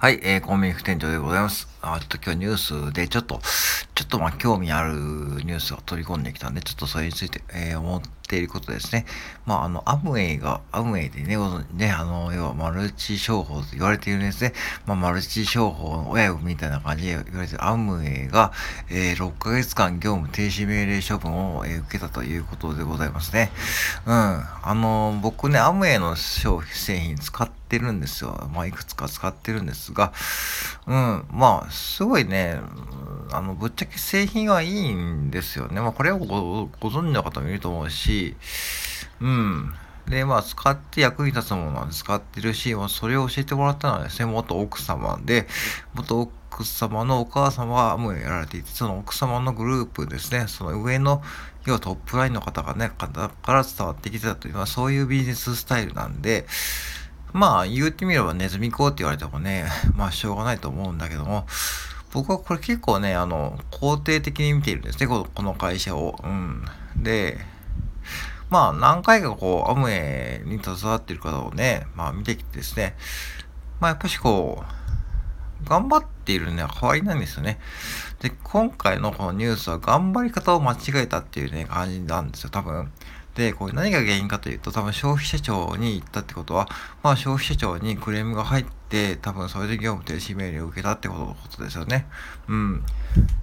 はい、えー、コンビニ副店長でございます。あ、ちょっと今日ニュースで、ちょっと、ちょっとまあ興味あるニュースが取り込んできたんで、ちょっとそれについて、えー、思っていることですね。まあ、あの、アムウェイが、アムウェイでね、ね、あの、要はマルチ商法と言われているんですね。まあ、マルチ商法の親分みたいな感じで言われているアムウェイが、えー、6ヶ月間業務停止命令処分を、えー、受けたということでございますね。うん。あの、僕ね、アムウェイの商製品使ってってるんですよ。まあ、いくつか使ってるんですが、うん、まあ、すごいね、あの、ぶっちゃけ製品はいいんですよね。まあ、これをご存知の方もいると思うし、うん。で、まあ、使って役に立つものは使ってるし、まあ、それを教えてもらったのはですね、元奥様で、元奥様のお母様はもうやられていて、その奥様のグループですね、その上の、要はトップラインの方がね、方から伝わってきてたというのは、そういうビジネススタイルなんで、まあ言ってみればネズミ講って言われてもね、まあしょうがないと思うんだけども、僕はこれ結構ね、あの、肯定的に見ているんですね、このこの会社を。うん。で、まあ何回かこう、アムウェイに携わっている方をね、まあ見てきてですね、まあやっぱしこう、頑張っているね、変わりないんですよね。で、今回のこのニュースは頑張り方を間違えたっていうね、感じなんですよ、多分。で、これ何が原因かというと、多分消費者庁に行ったってことは、まあ消費者庁にクレームが入って、多分それで業務停止命令を受けたってことですよね。うん。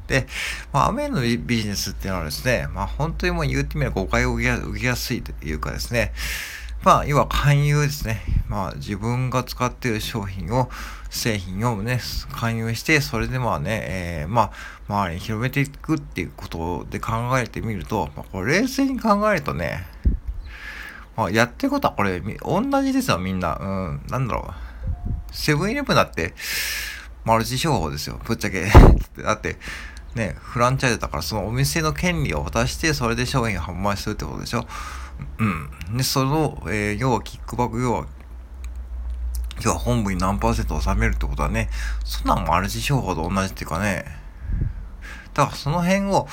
で、まあ、雨のビジネスっていうのはですね、まあ本当にもう言ってみれば誤解を受けやすいというかですね、まあ、要は勧誘ですね。まあ、自分が使っている商品を、製品をね、勧誘して、それでまあね、えー、まあ、周りに広めていくっていうことで考えてみると、まあ、これ冷静に考えるとね、まあ、やってることはこれ、同じですよ、みんな。うん、なんだろう。セブンイレブンだって、マルチ商法ですよ、ぶっちゃけ。だって、ね、フランチャイズだから、そのお店の権利を渡して、それで商品を販売するってことでしょ。うん。で、その、えー、要はキックバック、要は、要は本部に何パーセント納めるってことはね、そんなんもマルチ商法と同じっていうかね、だからその辺を、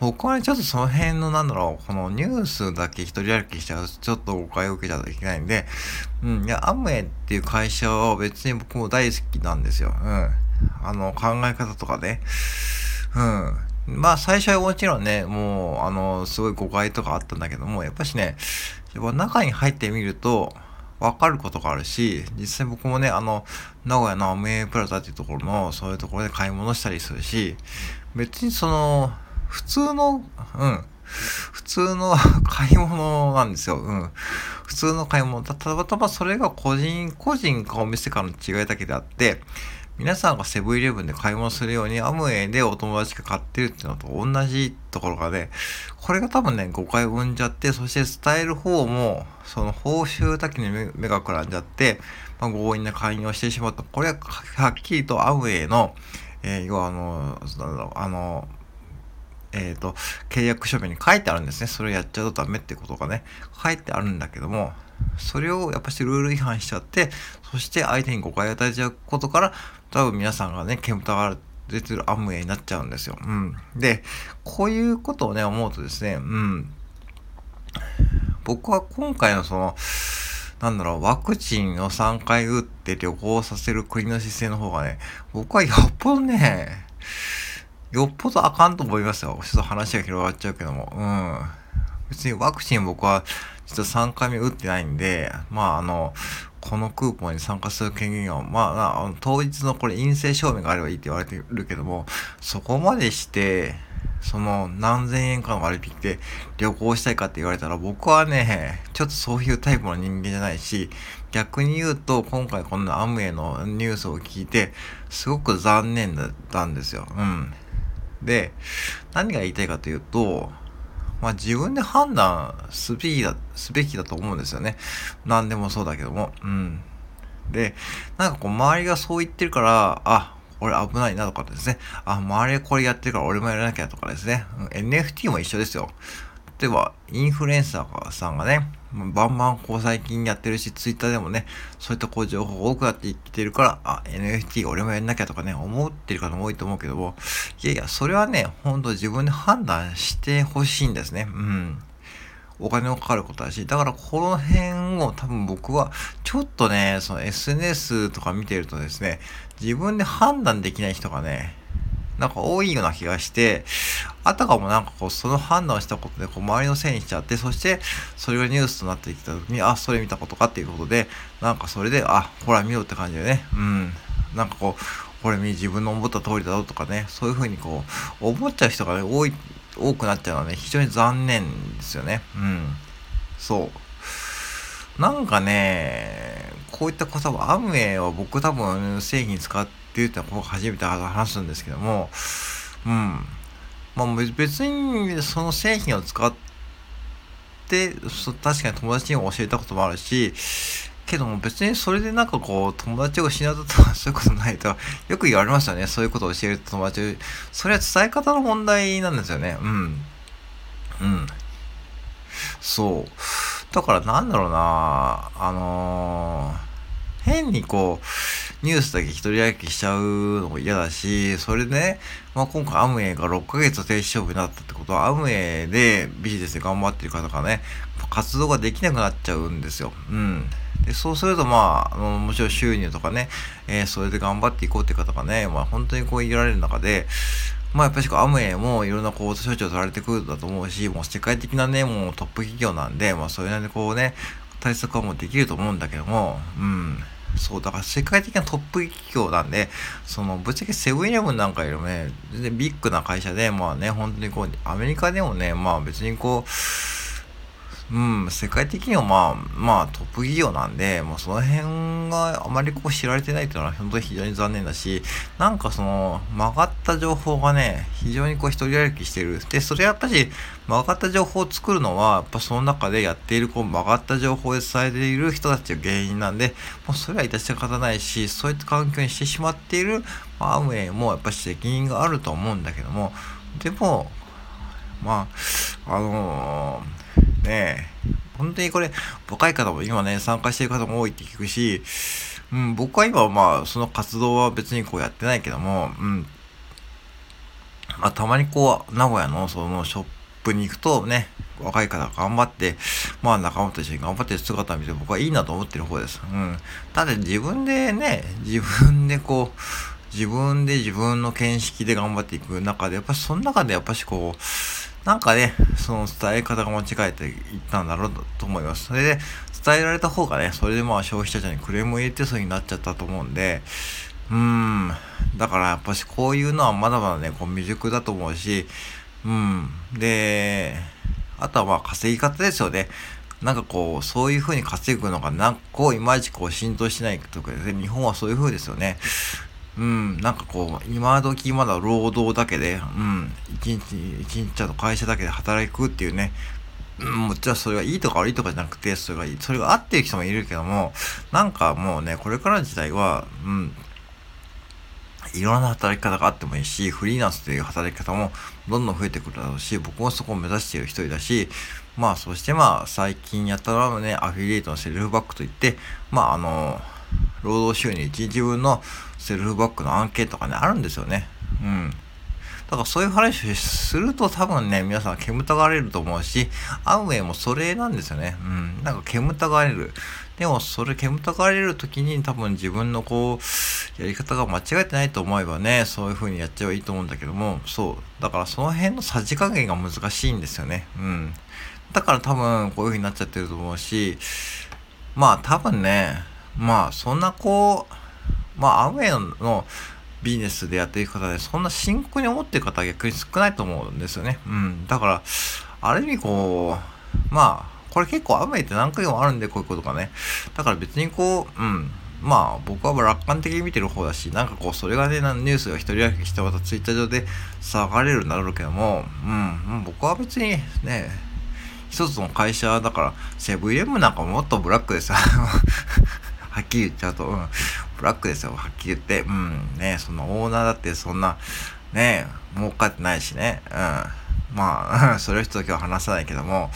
僕はね、ちょっとその辺のなんだろう、このニュースだけ一人歩きしちゃうと、ちょっと誤解を受けちゃうといけないんで、うん、いや、アムウェイっていう会社は別に僕も大好きなんですよ。うん。あの、考え方とかね。うん。まあ最初はもちろんね、もう、あの、すごい誤解とかあったんだけども、やっぱしね、やっぱ中に入ってみると、わかることがあるし、実際僕もね、あの、名古屋のアムウェイプラザっていうところの、そういうところで買い物したりするし、別にその、普通の、うん、普通の 買い物なんですよ。うん。普通の買い物。たまたまそれが個人、個人かお店かの違いだけであって、皆さんがセブンイレブンで買い物するようにアムウェイでお友達が買ってるっていうのと同じところがね、これが多分ね、誤解を生んじゃって、そして伝える方も、その報酬だけに目がくらんじゃって、まあ、強引な勧誘をしてしまった。これははっきりとアムウェイの、えー、要はあの、なんだろう、あの、えっ、ー、と、契約書面に書いてあるんですね。それをやっちゃうとダメってことがね、書いてあるんだけども、それをやっぱしルール違反しちゃって、そして相手に誤解を与えちゃうことから、多分皆さんがね、煙たが出てるアムウェイになっちゃうんですよ。うん。で、こういうことをね、思うとですね、うん。僕は今回のその、なんだろう、ワクチンを3回打って旅行させる国の姿勢の方がね、僕はよっぽどね、よっぽどあかんと思いますよ。ちょっと話が広がっちゃうけども。うん。別にワクチン僕は実は3回目打ってないんで、まああの、このクーポンに参加する権限を、まあ、あの当日のこれ陰性証明があればいいって言われてるけども、そこまでして、その何千円かの割引で旅行したいかって言われたら僕はね、ちょっとそういうタイプの人間じゃないし、逆に言うと今回このアムウェイのニュースを聞いて、すごく残念だったんですよ。うん。で、何が言いたいかというと、まあ自分で判断すべきだ、すべきだと思うんですよね。何でもそうだけども。うん。で、なんかこう周りがそう言ってるから、あ、俺危ないなとかですね。あ、周りがこれやってるから俺もやらなきゃとかですね。NFT も一緒ですよ。例えば、インフルエンサーさんがね、バンバンこう最近やってるし、ツイッターでもね、そういったこう情報が多くなってきてるから、あ、NFT 俺もやんなきゃとかね、思ってる方も多いと思うけども、いやいや、それはね、ほんと自分で判断してほしいんですね。うん。お金もかかることだし、だからこの辺を多分僕は、ちょっとね、その SNS とか見てるとですね、自分で判断できない人がね、なんか多いような気がして、あたかもなんかこう、その判断をしたことで、こう、周りのせいにしちゃって、そして、それがニュースとなってきた時に、あ、それ見たことかっていうことで、なんかそれで、あ、ほら見ろって感じでね、うん。なんかこう、これ自分の思った通りだぞとかね、そういうふうにこう、思っちゃう人がね、多い、多くなっちゃうのはね、非常に残念ですよね。うん。そう。なんかね、こういったことは、アムウェイは僕多分製品使ってって言ったら僕初めて話すんですけども、うん。まあ別にその製品を使って、確かに友達にも教えたこともあるし、けども別にそれでなんかこう友達を失ったとかそういうことないとよく言われますよね。そういうことを教える友達それは伝え方の問題なんですよね。うん。うん。そう。だからなんだろうなあのー、変にこう、ニュースだけ一人歩きしちゃうのも嫌だし、それでね、まあ、今回アムウェイが6ヶ月停止処分になったってことは、アムウェイでビジネスで頑張ってる方がね、活動ができなくなっちゃうんですよ。うん。でそうするとまあ、あのもちろん収入とかね、えー、それで頑張っていこうって方がね、まあ本当にこういられる中で、まあやっぱりアムウェイもいろんなこう、処置を取られてくるんだと思うし、もう世界的なね、もうトップ企業なんで、まあそれなりにこうね、対策はもうできると思うんだけども、うん。そう、だから世界的なトップ企業なんで、その、ぶっちゃけセブンイレブンなんかよりもね、全然ビッグな会社で、まあね、本当にこう、アメリカでもね、まあ別にこう、うん、世界的にはまあ、まあトップ企業なんで、もうその辺があまりこう知られてないっていうのは本当に非常に残念だし、なんかその曲がった情報がね、非常にこう一人歩きしてる。で、それやっぱし曲がった情報を作るのは、やっぱその中でやっているこう曲がった情報で伝えている人たちが原因なんで、もうそれは致し方ないし、そういった環境にしてしまっている、まあ、アムウェイもやっぱ責任があると思うんだけども、でも、まあ、あのーね本当にこれ、若い方も今ね、参加してる方も多いって聞くし、うん、僕は今はまあ、その活動は別にこうやってないけども、うん、まあ、たまにこう、名古屋のそのショップに行くとね、若い方が頑張って、まあ仲間と一緒に頑張ってる姿を見て僕はいいなと思ってる方です。うん。ただ自分でね、自分でこう、自分で自分の見識で頑張っていく中で、やっぱその中でやっぱしこう、なんかね、その伝え方が間違えていったんだろうと思います。それで、伝えられた方がね、それでまあ消費者にクレームを入れてそうになっちゃったと思うんで、うーん、だからやっぱしこういうのはまだまだね、こう未熟だと思うし、うん、で、あとはまあ稼ぎ方ですよね。なんかこう、そういう風に稼ぐのが、なんかこう、いまいちこう浸透しないとかですね、日本はそういう風ですよね。うん、なんかこう、今時まだ労働だけで、うん、一日、一日ちゃんと会社だけで働くっていうね、うん、もちろんそれがいいとか悪いとかじゃなくて、それがいい、それが合ってる人もいるけども、なんかもうね、これからの時代は、うん、いろんな働き方があってもいいし、フリーランスという働き方もどんどん増えてくるだろうし、僕もそこを目指している一人だし、まあ、そしてまあ、最近やったのはね、アフィリエイトのセルフバックといって、まあ、あの、労働収入1日分のセルフバックの案件とかね、あるんですよね。うん。だからそういう話をすると多分ね、皆さん煙たがれると思うし、アウェイもそれなんですよね。うん。なんか煙たがれる。でもそれ煙たがれる時に多分自分のこう、やり方が間違えてないと思えばね、そういう風にやっちゃえばいいと思うんだけども、そう。だからその辺のさじ加減が難しいんですよね。うん。だから多分こういう風になっちゃってると思うし、まあ多分ね、まあそんなこう、まあアウェイのビジネスでやっていく方で、そんな深刻に思ってる方は逆に少ないと思うんですよね。うん。だから、ある意味こう、まあ、これ結構アウェイって何回もあるんで、こういうことがね。だから別にこう、うん。まあ、僕は楽観的に見てる方だし、なんかこう、それがね、ニュースが一人歩きしてまたツイッター上で騒がれるんだろうけども、うん、僕は別にね、一つの会社だから、セブンイレブンなんかもっとブラックでさ、はっきり言っちゃうと、うん、ブラックですよ、はっきり言って。うん、ね、そのオーナーだってそんな、ね、儲かってないしね。うん。まあ、それ人だけは話さないけども、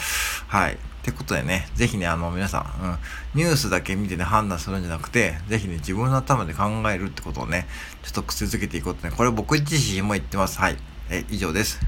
はい。ってことでね、ぜひね、あの、皆さん、うん、ニュースだけ見てね、判断するんじゃなくて、ぜひね、自分の頭で考えるってことをね、ちょっと癖づけていこうとね、これ僕自身も言ってます。はい。え、以上です。